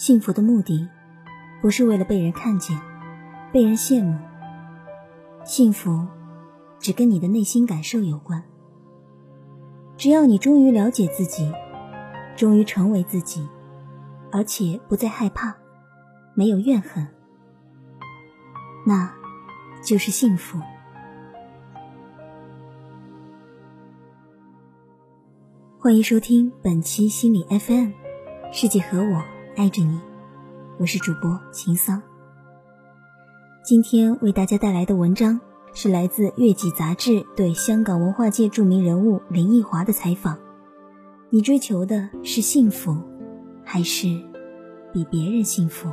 幸福的目的，不是为了被人看见、被人羡慕。幸福，只跟你的内心感受有关。只要你终于了解自己，终于成为自己，而且不再害怕，没有怨恨，那，就是幸福。欢迎收听本期心理 FM，世界和我爱着你，我是主播秦桑。今天为大家带来的文章是来自《月季》杂志对香港文化界著名人物林奕华的采访。你追求的是幸福，还是比别人幸福？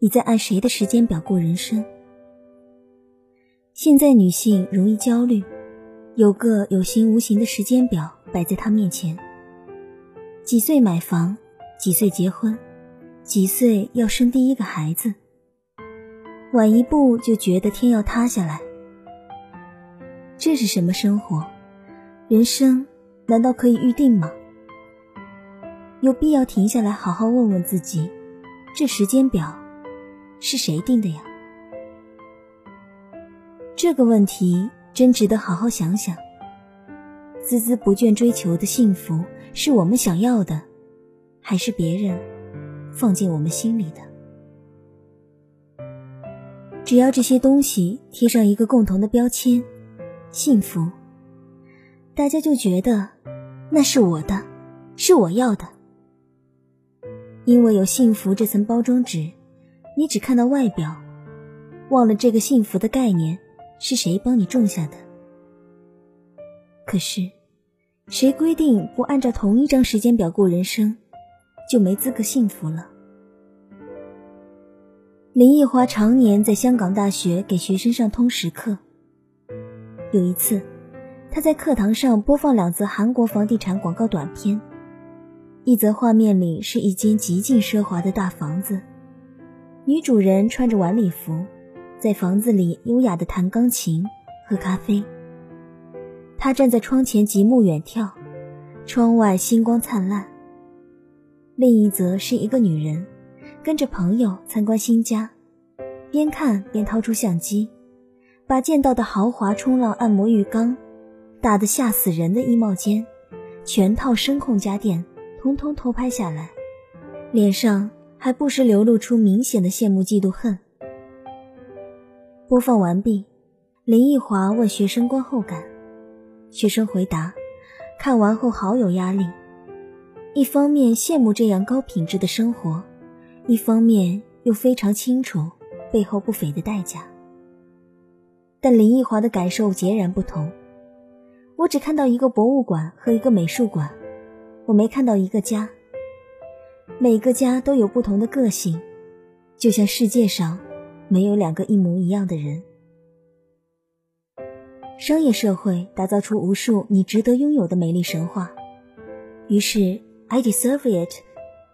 你在按谁的时间表过人生？现在女性容易焦虑，有个有形无形的时间表摆在她面前：几岁买房，几岁结婚，几岁要生第一个孩子。晚一步就觉得天要塌下来。这是什么生活？人生难道可以预定吗？有必要停下来好好问问自己，这时间表。是谁定的呀？这个问题真值得好好想想。孜孜不倦追求的幸福，是我们想要的，还是别人放进我们心里的？只要这些东西贴上一个共同的标签——幸福，大家就觉得那是我的，是我要的。因为有幸福这层包装纸。你只看到外表，忘了这个幸福的概念是谁帮你种下的。可是，谁规定不按照同一张时间表过人生，就没资格幸福了？林奕华常年在香港大学给学生上通识课。有一次，他在课堂上播放两则韩国房地产广告短片，一则画面里是一间极尽奢华的大房子。女主人穿着晚礼服，在房子里优雅的弹钢琴、喝咖啡。她站在窗前极目远眺，窗外星光灿烂。另一则是一个女人，跟着朋友参观新家，边看边掏出相机，把见到的豪华冲浪按摩浴缸、大的吓死人的衣帽间、全套声控家电，通通偷拍下来，脸上。还不时流露出明显的羡慕、嫉妒、恨。播放完毕，林奕华问学生观后感，学生回答：看完后好有压力，一方面羡慕这样高品质的生活，一方面又非常清楚背后不菲的代价。但林奕华的感受截然不同，我只看到一个博物馆和一个美术馆，我没看到一个家。每个家都有不同的个性，就像世界上没有两个一模一样的人。商业社会打造出无数你值得拥有的美丽神话，于是 “I deserve it”，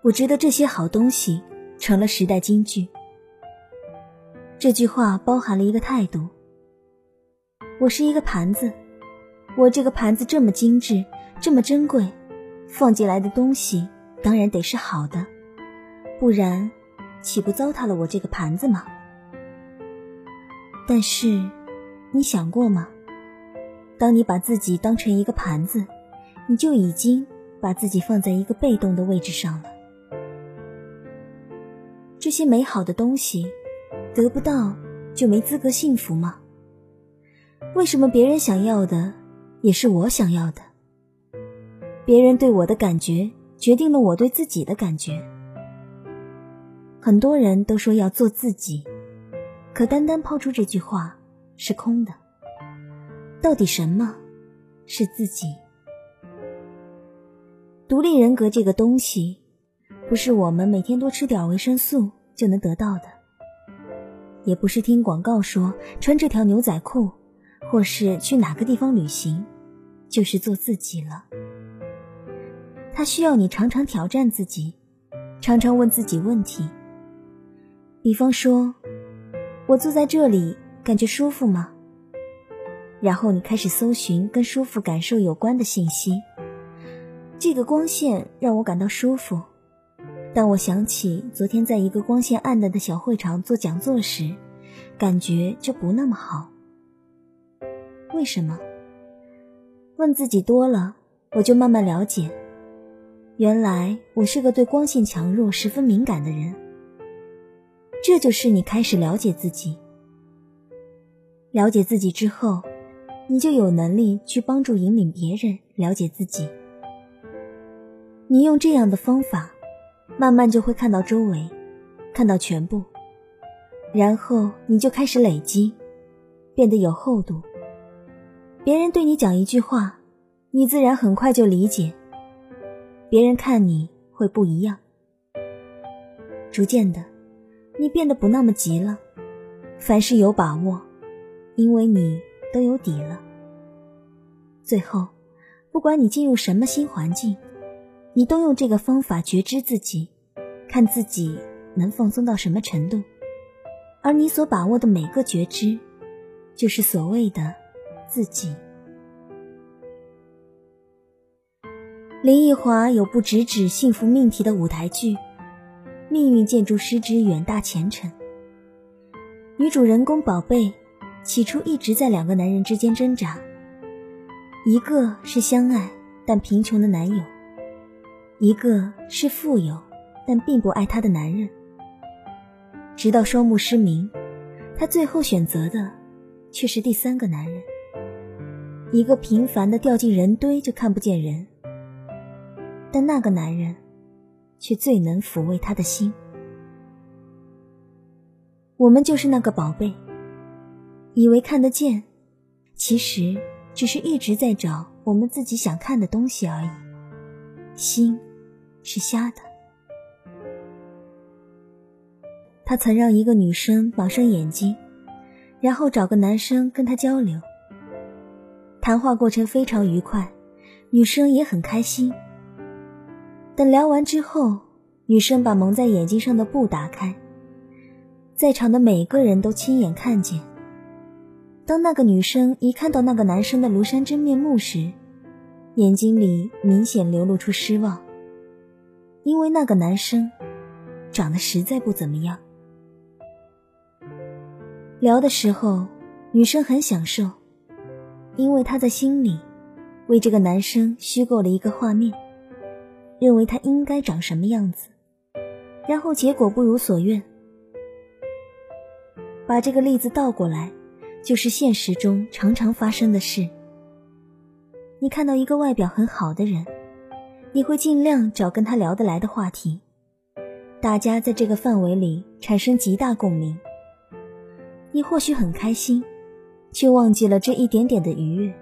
我值得这些好东西，成了时代金句。这句话包含了一个态度：我是一个盘子，我这个盘子这么精致，这么珍贵，放进来的东西。当然得是好的，不然岂不糟蹋了我这个盘子吗？但是，你想过吗？当你把自己当成一个盘子，你就已经把自己放在一个被动的位置上了。这些美好的东西得不到，就没资格幸福吗？为什么别人想要的也是我想要的？别人对我的感觉。决定了我对自己的感觉。很多人都说要做自己，可单单抛出这句话是空的。到底什么是自己？独立人格这个东西，不是我们每天多吃点维生素就能得到的。也不是听广告说穿这条牛仔裤，或是去哪个地方旅行，就是做自己了。它需要你常常挑战自己，常常问自己问题。比方说，我坐在这里感觉舒服吗？然后你开始搜寻跟舒服感受有关的信息。这个光线让我感到舒服。当我想起昨天在一个光线暗淡的小会场做讲座时，感觉就不那么好。为什么？问自己多了，我就慢慢了解，原来我是个对光线强弱十分敏感的人。这就是你开始了解自己。了解自己之后，你就有能力去帮助引领别人了解自己。你用这样的方法。慢慢就会看到周围，看到全部，然后你就开始累积，变得有厚度。别人对你讲一句话，你自然很快就理解。别人看你会不一样，逐渐的，你变得不那么急了，凡事有把握，因为你都有底了。最后，不管你进入什么新环境。你都用这个方法觉知自己，看自己能放松到什么程度，而你所把握的每个觉知，就是所谓的自己。林奕华有部直指幸福命题的舞台剧《命运建筑师之远大前程》，女主人公宝贝起初一直在两个男人之间挣扎，一个是相爱但贫穷的男友。一个是富有，但并不爱她的男人。直到双目失明，她最后选择的却是第三个男人。一个平凡的掉进人堆就看不见人，但那个男人却最能抚慰她的心。我们就是那个宝贝，以为看得见，其实只是一直在找我们自己想看的东西而已。心。是瞎的。他曾让一个女生绑上眼睛，然后找个男生跟他交流。谈话过程非常愉快，女生也很开心。等聊完之后，女生把蒙在眼睛上的布打开，在场的每个人都亲眼看见。当那个女生一看到那个男生的庐山真面目时，眼睛里明显流露出失望。因为那个男生长得实在不怎么样。聊的时候，女生很享受，因为她在心里为这个男生虚构了一个画面，认为他应该长什么样子，然后结果不如所愿。把这个例子倒过来，就是现实中常常发生的事。你看到一个外表很好的人。你会尽量找跟他聊得来的话题，大家在这个范围里产生极大共鸣。你或许很开心，却忘记了这一点点的愉悦，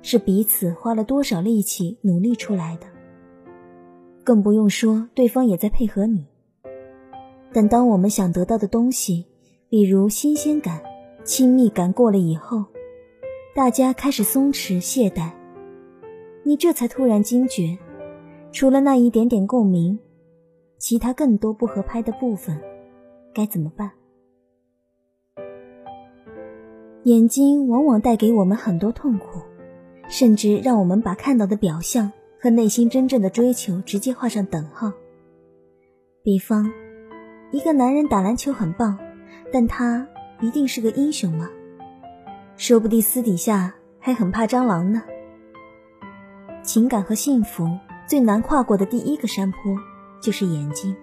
是彼此花了多少力气努力出来的。更不用说对方也在配合你。但当我们想得到的东西，比如新鲜感、亲密感过了以后，大家开始松弛懈怠，你这才突然惊觉。除了那一点点共鸣，其他更多不合拍的部分，该怎么办？眼睛往往带给我们很多痛苦，甚至让我们把看到的表象和内心真正的追求直接画上等号。比方，一个男人打篮球很棒，但他一定是个英雄吗？说不定私底下还很怕蟑螂呢。情感和幸福。最难跨过的第一个山坡，就是眼睛。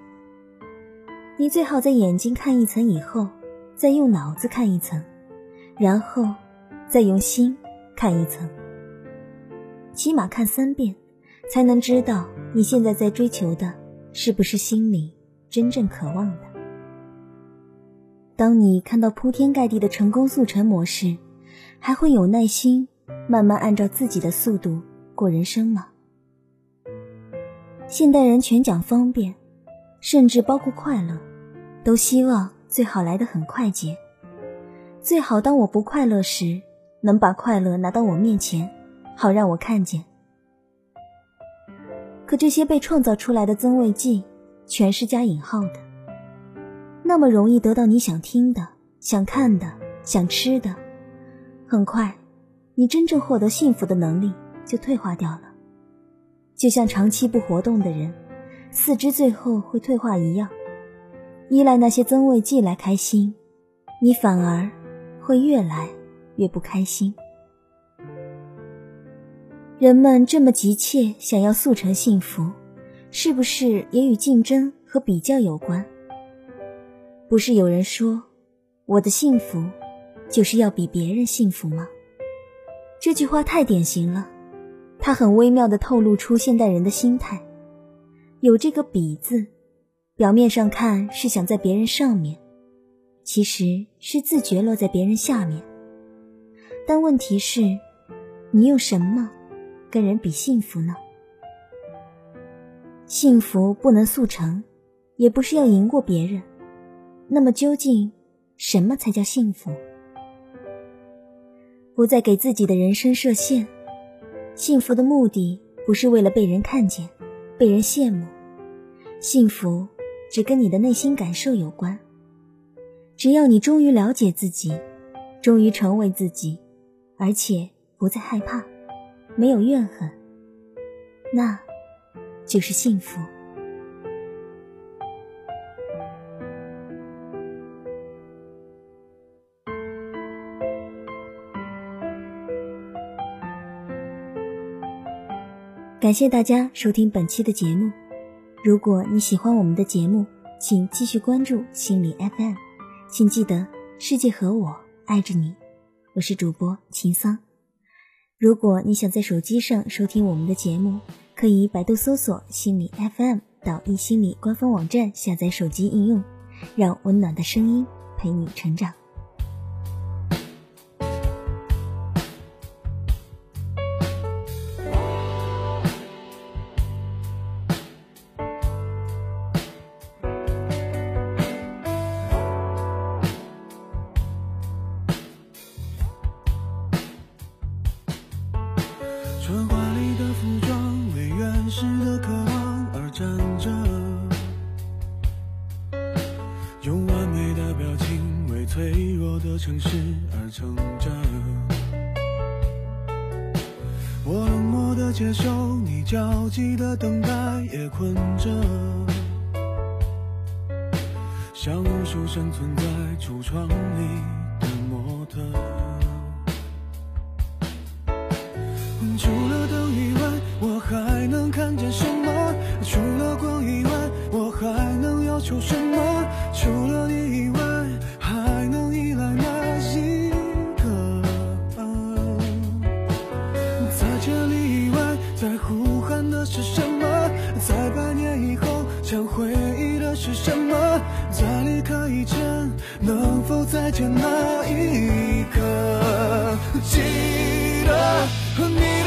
你最好在眼睛看一层以后，再用脑子看一层，然后再用心看一层，起码看三遍，才能知道你现在在追求的是不是心里真正渴望的。当你看到铺天盖地的成功速成模式，还会有耐心慢慢按照自己的速度过人生吗？现代人全讲方便，甚至包括快乐，都希望最好来得很快捷、最好当我不快乐时，能把快乐拿到我面前，好让我看见。可这些被创造出来的增味剂，全是加引号的。那么容易得到你想听的、想看的、想吃的，很快，你真正获得幸福的能力就退化掉了。就像长期不活动的人，四肢最后会退化一样，依赖那些增味剂来开心，你反而会越来越不开心。人们这么急切想要速成幸福，是不是也与竞争和比较有关？不是有人说，我的幸福就是要比别人幸福吗？这句话太典型了，它很微妙地透露出现代人的心态。有这个“比”字，表面上看是想在别人上面，其实是自觉落在别人下面。但问题是，你用什么跟人比幸福呢？幸福不能速成，也不是要赢过别人。那么究竟，什么才叫幸福？不再给自己的人生设限，幸福的目的不是为了被人看见、被人羡慕，幸福只跟你的内心感受有关。只要你终于了解自己，终于成为自己，而且不再害怕，没有怨恨，那就是幸福。感谢大家收听本期的节目。如果你喜欢我们的节目，请继续关注心理 FM。请记得，世界和我爱着你。我是主播秦桑。如果你想在手机上收听我们的节目，可以百度搜索“心理 FM”，到一心理官方网站下载手机应用，让温暖的声音陪你成长。脆弱的城市而撑着，我冷漠的接受你焦急的等待，也困着，像无数生存在橱窗里的模特。除了灯以外，我还能看见什么？除了光以外，我还能要求什么？除了你以外。再见那一刻，记得你